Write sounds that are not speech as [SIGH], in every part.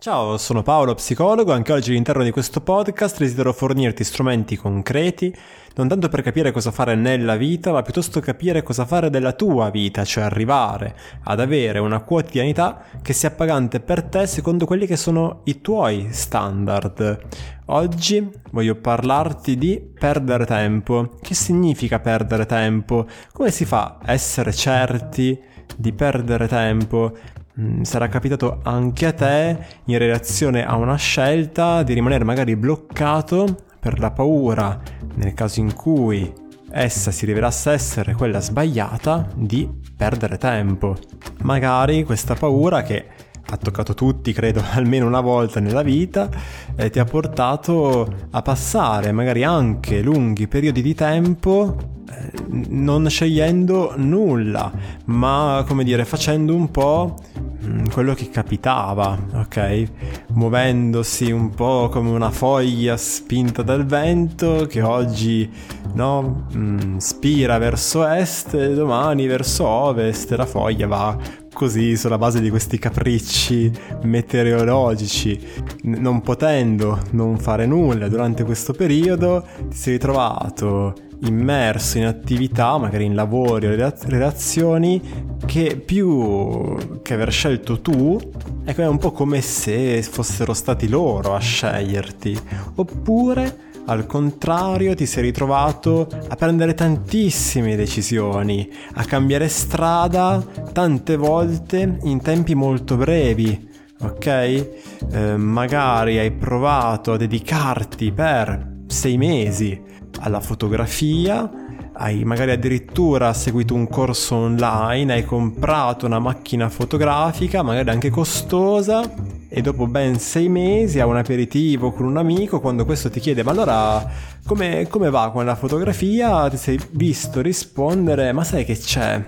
Ciao, sono Paolo, psicologo, anche oggi all'interno di questo podcast desidero fornirti strumenti concreti, non tanto per capire cosa fare nella vita, ma piuttosto capire cosa fare della tua vita, cioè arrivare ad avere una quotidianità che sia pagante per te secondo quelli che sono i tuoi standard. Oggi voglio parlarti di perdere tempo. Che significa perdere tempo? Come si fa a essere certi di perdere tempo? Mm, sarà capitato anche a te in relazione a una scelta di rimanere magari bloccato per la paura, nel caso in cui essa si rivelasse essere quella sbagliata, di perdere tempo. Magari questa paura che ha toccato tutti, credo, [LAUGHS] almeno una volta nella vita, eh, ti ha portato a passare magari anche lunghi periodi di tempo eh, non scegliendo nulla, ma come dire, facendo un po' quello che capitava, ok? Muovendosi un po' come una foglia spinta dal vento che oggi no, mm, spira verso est e domani verso ovest la foglia va così sulla base di questi capricci meteorologici. non potendo non fare nulla durante questo periodo, ti sei ritrovato immerso in attività, magari in lavori o relazioni, che più che aver scelto tu, ecco è un po' come se fossero stati loro a sceglierti. Oppure al contrario ti sei ritrovato a prendere tantissime decisioni, a cambiare strada tante volte in tempi molto brevi. Ok? Eh, magari hai provato a dedicarti per sei mesi alla fotografia, hai magari addirittura seguito un corso online, hai comprato una macchina fotografica, magari anche costosa, e dopo ben sei mesi a un aperitivo con un amico, quando questo ti chiede ma allora come, come va con la fotografia, ti sei visto rispondere ma sai che c'è?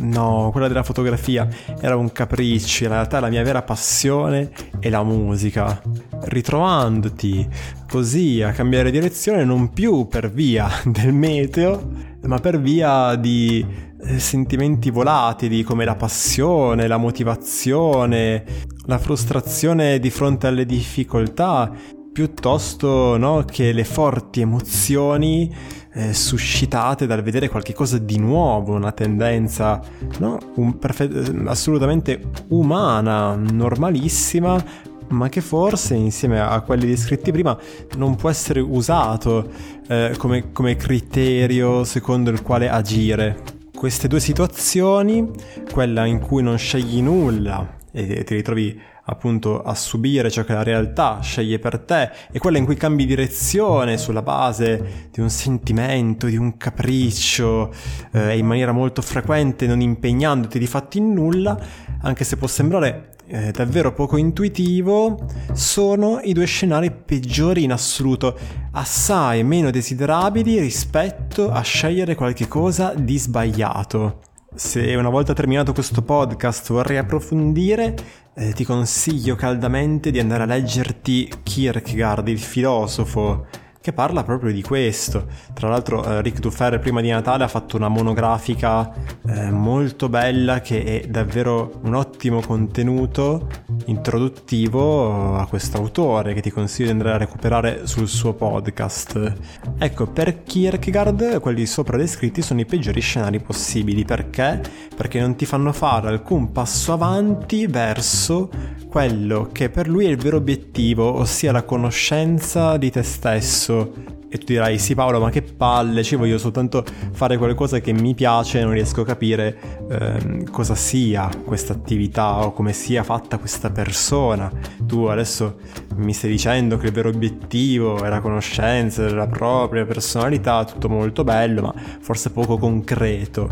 No, quella della fotografia era un capriccio, in realtà la mia vera passione è la musica. Ritrovandoti così a cambiare direzione non più per via [LAUGHS] del meteo, ma per via di eh, sentimenti volatili come la passione, la motivazione, la frustrazione di fronte alle difficoltà, piuttosto no, che le forti emozioni eh, suscitate dal vedere qualcosa di nuovo, una tendenza no? un perfe- assolutamente umana, normalissima, ma che forse insieme a quelli descritti prima non può essere usato eh, come, come criterio secondo il quale agire. Queste due situazioni, quella in cui non scegli nulla e ti ritrovi appunto a subire ciò che la realtà sceglie per te e quella in cui cambi direzione sulla base di un sentimento, di un capriccio eh, in maniera molto frequente non impegnandoti di fatto in nulla, anche se può sembrare eh, davvero poco intuitivo, sono i due scenari peggiori in assoluto, assai meno desiderabili rispetto a scegliere qualche cosa di sbagliato. Se una volta terminato questo podcast vorrei approfondire, eh, ti consiglio caldamente di andare a leggerti Kierkegaard, il filosofo, che parla proprio di questo. Tra l'altro eh, Rick Duffer prima di Natale ha fatto una monografica eh, molto bella che è davvero un ottimo contenuto introduttivo a questo autore che ti consiglio di andare a recuperare sul suo podcast. Ecco, per Kierkegaard quelli sopra descritti sono i peggiori scenari possibili. Perché? Perché non ti fanno fare alcun passo avanti verso quello che per lui è il vero obiettivo, ossia la conoscenza di te stesso. E tu dirai, sì Paolo, ma che palle, ci voglio soltanto fare qualcosa che mi piace, non riesco a capire eh, cosa sia questa attività o come sia fatta questa persona. Tu adesso mi stai dicendo che il vero obiettivo è la conoscenza della propria personalità, tutto molto bello, ma forse poco concreto.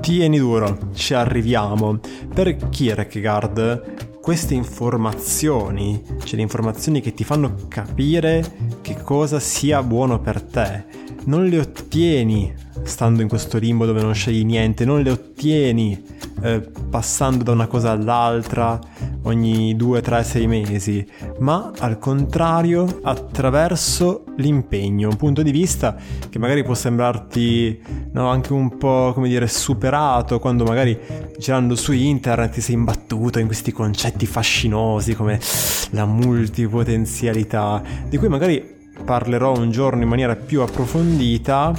Tieni duro, ci arriviamo. Per Kierkegaard queste informazioni, cioè le informazioni che ti fanno capire che cosa sia buono per te, non le ottieni stando in questo limbo dove non scegli niente, non le ottieni eh, passando da una cosa all'altra ogni 2, 3, 6 mesi, ma al contrario attraverso l'impegno, un punto di vista che magari può sembrarti no, anche un po' come dire superato quando magari girando su internet ti sei imbattuto in questi concetti fascinosi come la multipotenzialità, di cui magari parlerò un giorno in maniera più approfondita,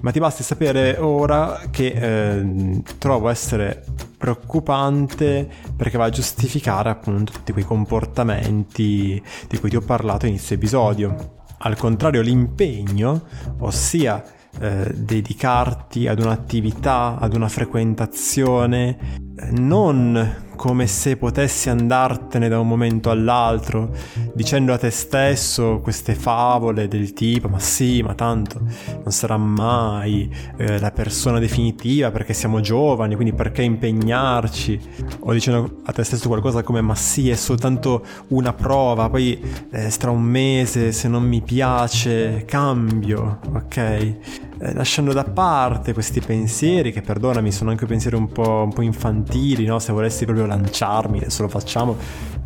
ma ti basti sapere ora che eh, trovo essere preoccupante perché va a giustificare appunto tutti quei comportamenti di cui ti ho parlato inizio episodio. Al contrario, l'impegno, ossia eh, dedicarti ad un'attività, ad una frequentazione, eh, non come se potessi andartene da un momento all'altro, dicendo a te stesso queste favole del tipo ma sì, ma tanto non sarà mai eh, la persona definitiva perché siamo giovani, quindi perché impegnarci? O dicendo a te stesso qualcosa come ma sì, è soltanto una prova, poi eh, tra un mese se non mi piace cambio, ok? Eh, lasciando da parte questi pensieri, che perdonami, sono anche pensieri un po', un po infantili, no? Se volessi proprio lanciarmi, adesso lo facciamo,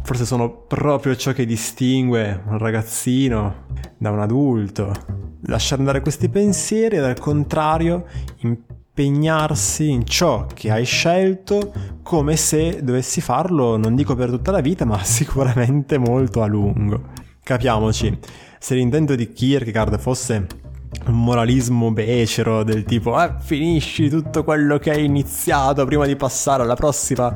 forse sono proprio ciò che distingue un ragazzino da un adulto. Lasciare andare questi pensieri ed al contrario impegnarsi in ciò che hai scelto come se dovessi farlo, non dico per tutta la vita, ma [LAUGHS] sicuramente molto a lungo. Capiamoci, se l'intento di Kierkegaard fosse un moralismo becero del tipo eh, finisci tutto quello che hai iniziato prima di passare alla prossima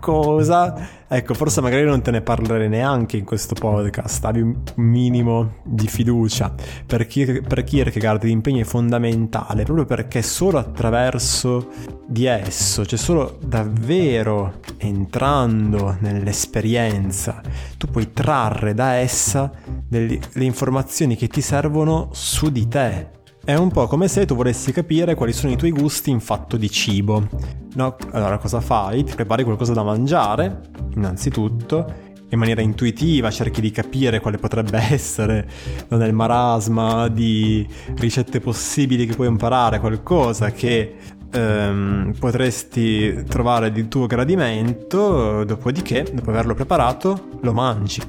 cosa? Ecco forse magari non te ne parlerei neanche in questo podcast abbi un minimo di fiducia. Per, Kier- per Kierkegaard l'impegno è fondamentale proprio perché solo attraverso di esso cioè solo davvero entrando nell'esperienza tu puoi trarre da essa delle, le informazioni che ti servono su di te è un po' come se tu volessi capire quali sono i tuoi gusti in fatto di cibo. No? Allora cosa fai? Ti prepari qualcosa da mangiare, innanzitutto, in maniera intuitiva cerchi di capire quale potrebbe [LAUGHS] essere nel marasma di ricette possibili che puoi imparare, qualcosa che ehm, potresti trovare di tuo gradimento, dopodiché, dopo averlo preparato, lo mangi.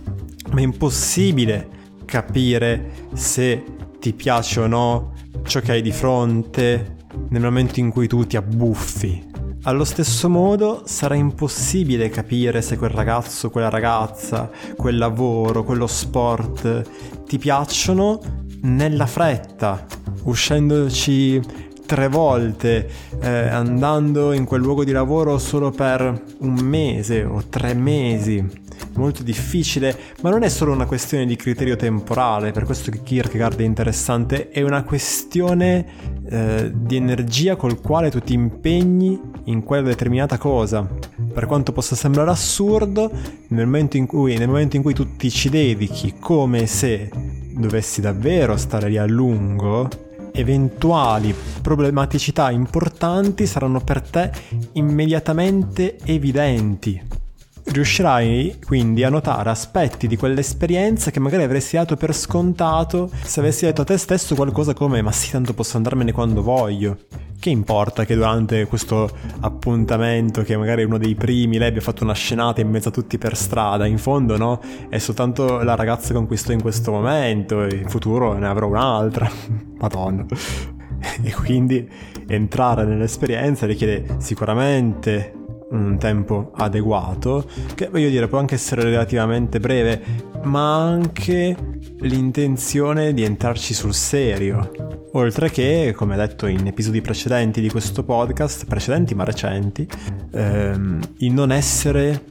Ma è impossibile capire se ti piace o no ciò che hai di fronte nel momento in cui tu ti abbuffi. Allo stesso modo sarà impossibile capire se quel ragazzo, quella ragazza, quel lavoro, quello sport ti piacciono nella fretta, uscendoci tre volte, eh, andando in quel luogo di lavoro solo per un mese o tre mesi. Molto difficile, ma non è solo una questione di criterio temporale, per questo che Kierkegaard è interessante, è una questione eh, di energia col quale tu ti impegni in quella determinata cosa. Per quanto possa sembrare assurdo, nel momento in cui, nel momento in cui tu ti ci dedichi come se dovessi davvero stare lì a lungo, eventuali problematicità importanti saranno per te immediatamente evidenti. Riuscirai quindi a notare aspetti di quell'esperienza che magari avresti dato per scontato se avessi detto a te stesso qualcosa come ma sì tanto posso andarmene quando voglio. Che importa che durante questo appuntamento, che magari uno dei primi, lei abbia fatto una scenata in mezzo a tutti per strada, in fondo no? È soltanto la ragazza con cui sto in questo momento, in futuro ne avrò un'altra. [LAUGHS] Madonna. E quindi entrare nell'esperienza richiede sicuramente un tempo adeguato, che voglio dire può anche essere relativamente breve, ma anche l'intenzione di entrarci sul serio. Oltre che, come detto in episodi precedenti di questo podcast, precedenti ma recenti, ehm, il non essere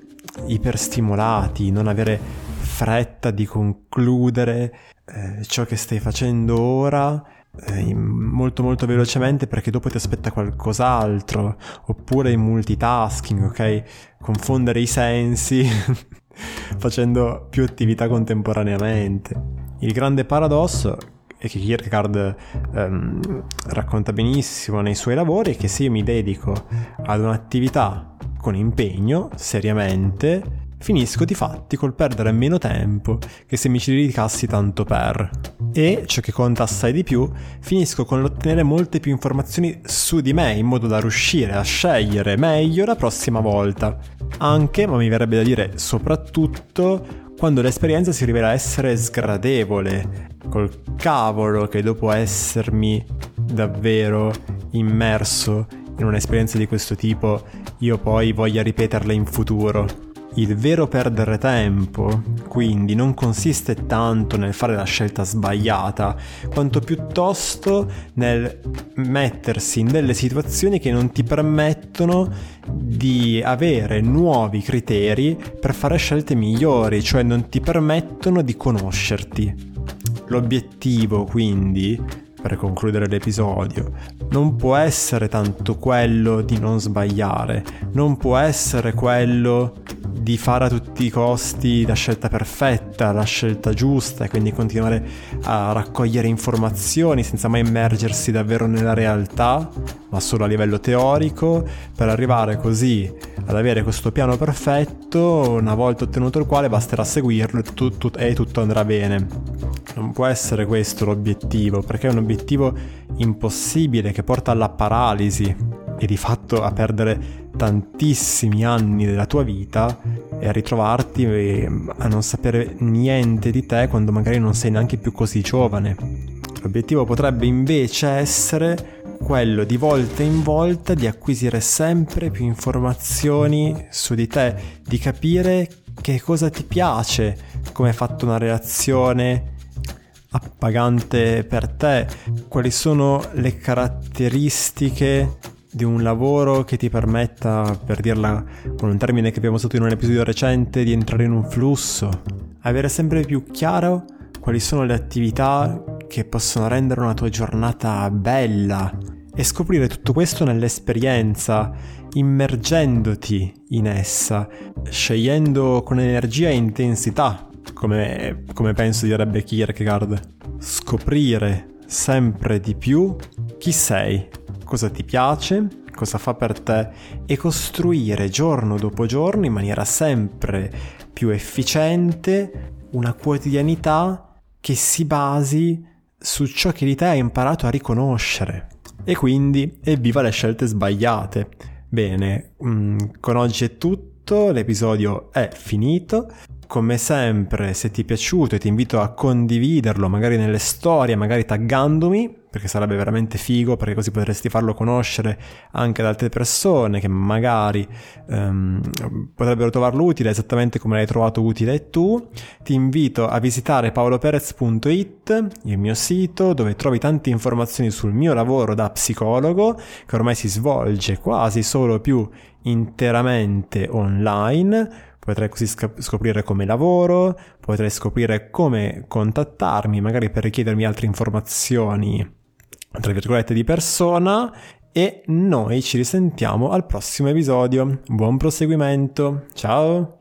iperstimolati, non avere fretta di concludere eh, ciò che stai facendo ora eh, molto molto velocemente perché dopo ti aspetta qualcos'altro. Oppure in multitasking ok? Confondere i sensi [LAUGHS] facendo più attività contemporaneamente. Il grande paradosso è che Kierkegaard ehm, racconta benissimo nei suoi lavori è che se io mi dedico ad un'attività con impegno seriamente finisco di fatti col perdere meno tempo che se mi ci dedicassi tanto per. E, ciò che conta assai di più, finisco con l'ottenere molte più informazioni su di me in modo da riuscire a scegliere meglio la prossima volta. Anche, ma mi verrebbe da dire soprattutto, quando l'esperienza si rivela essere sgradevole, col cavolo che dopo essermi davvero immerso in un'esperienza di questo tipo io poi voglia ripeterla in futuro. Il vero perdere tempo, quindi, non consiste tanto nel fare la scelta sbagliata, quanto piuttosto nel mettersi in delle situazioni che non ti permettono di avere nuovi criteri per fare scelte migliori, cioè non ti permettono di conoscerti. L'obiettivo, quindi, per concludere l'episodio, non può essere tanto quello di non sbagliare, non può essere quello di fare a tutti i costi la scelta perfetta, la scelta giusta e quindi continuare a raccogliere informazioni senza mai immergersi davvero nella realtà, ma solo a livello teorico, per arrivare così ad avere questo piano perfetto, una volta ottenuto il quale basterà seguirlo e, tu, tu, e tutto andrà bene. Non può essere questo l'obiettivo, perché è un obiettivo impossibile che porta alla paralisi e di fatto a perdere tantissimi anni della tua vita e a ritrovarti e a non sapere niente di te quando magari non sei neanche più così giovane. L'obiettivo potrebbe invece essere quello di volta in volta di acquisire sempre più informazioni su di te, di capire che cosa ti piace, come è fatta una relazione appagante per te, quali sono le caratteristiche di un lavoro che ti permetta, per dirla con un termine che abbiamo usato in un episodio recente, di entrare in un flusso, avere sempre più chiaro quali sono le attività che possono rendere una tua giornata bella e scoprire tutto questo nell'esperienza, immergendoti in essa, scegliendo con energia e intensità, come, come penso direbbe Kierkegaard, scoprire sempre di più chi sei, cosa ti piace, cosa fa per te e costruire giorno dopo giorno in maniera sempre più efficiente una quotidianità che si basi su ciò che di te hai imparato a riconoscere. E quindi evviva le scelte sbagliate. Bene, mm, con oggi è tutto, l'episodio è finito. Come sempre, se ti è piaciuto ti invito a condividerlo, magari nelle storie, magari taggandomi, perché sarebbe veramente figo, perché così potresti farlo conoscere anche ad altre persone che magari um, potrebbero trovarlo utile esattamente come l'hai trovato utile tu. Ti invito a visitare paoloperez.it, il mio sito, dove trovi tante informazioni sul mio lavoro da psicologo, che ormai si svolge quasi solo più interamente online Potrai così scoprire come lavoro, potrai scoprire come contattarmi, magari per richiedermi altre informazioni, tra virgolette, di persona. E noi ci risentiamo al prossimo episodio. Buon proseguimento. Ciao!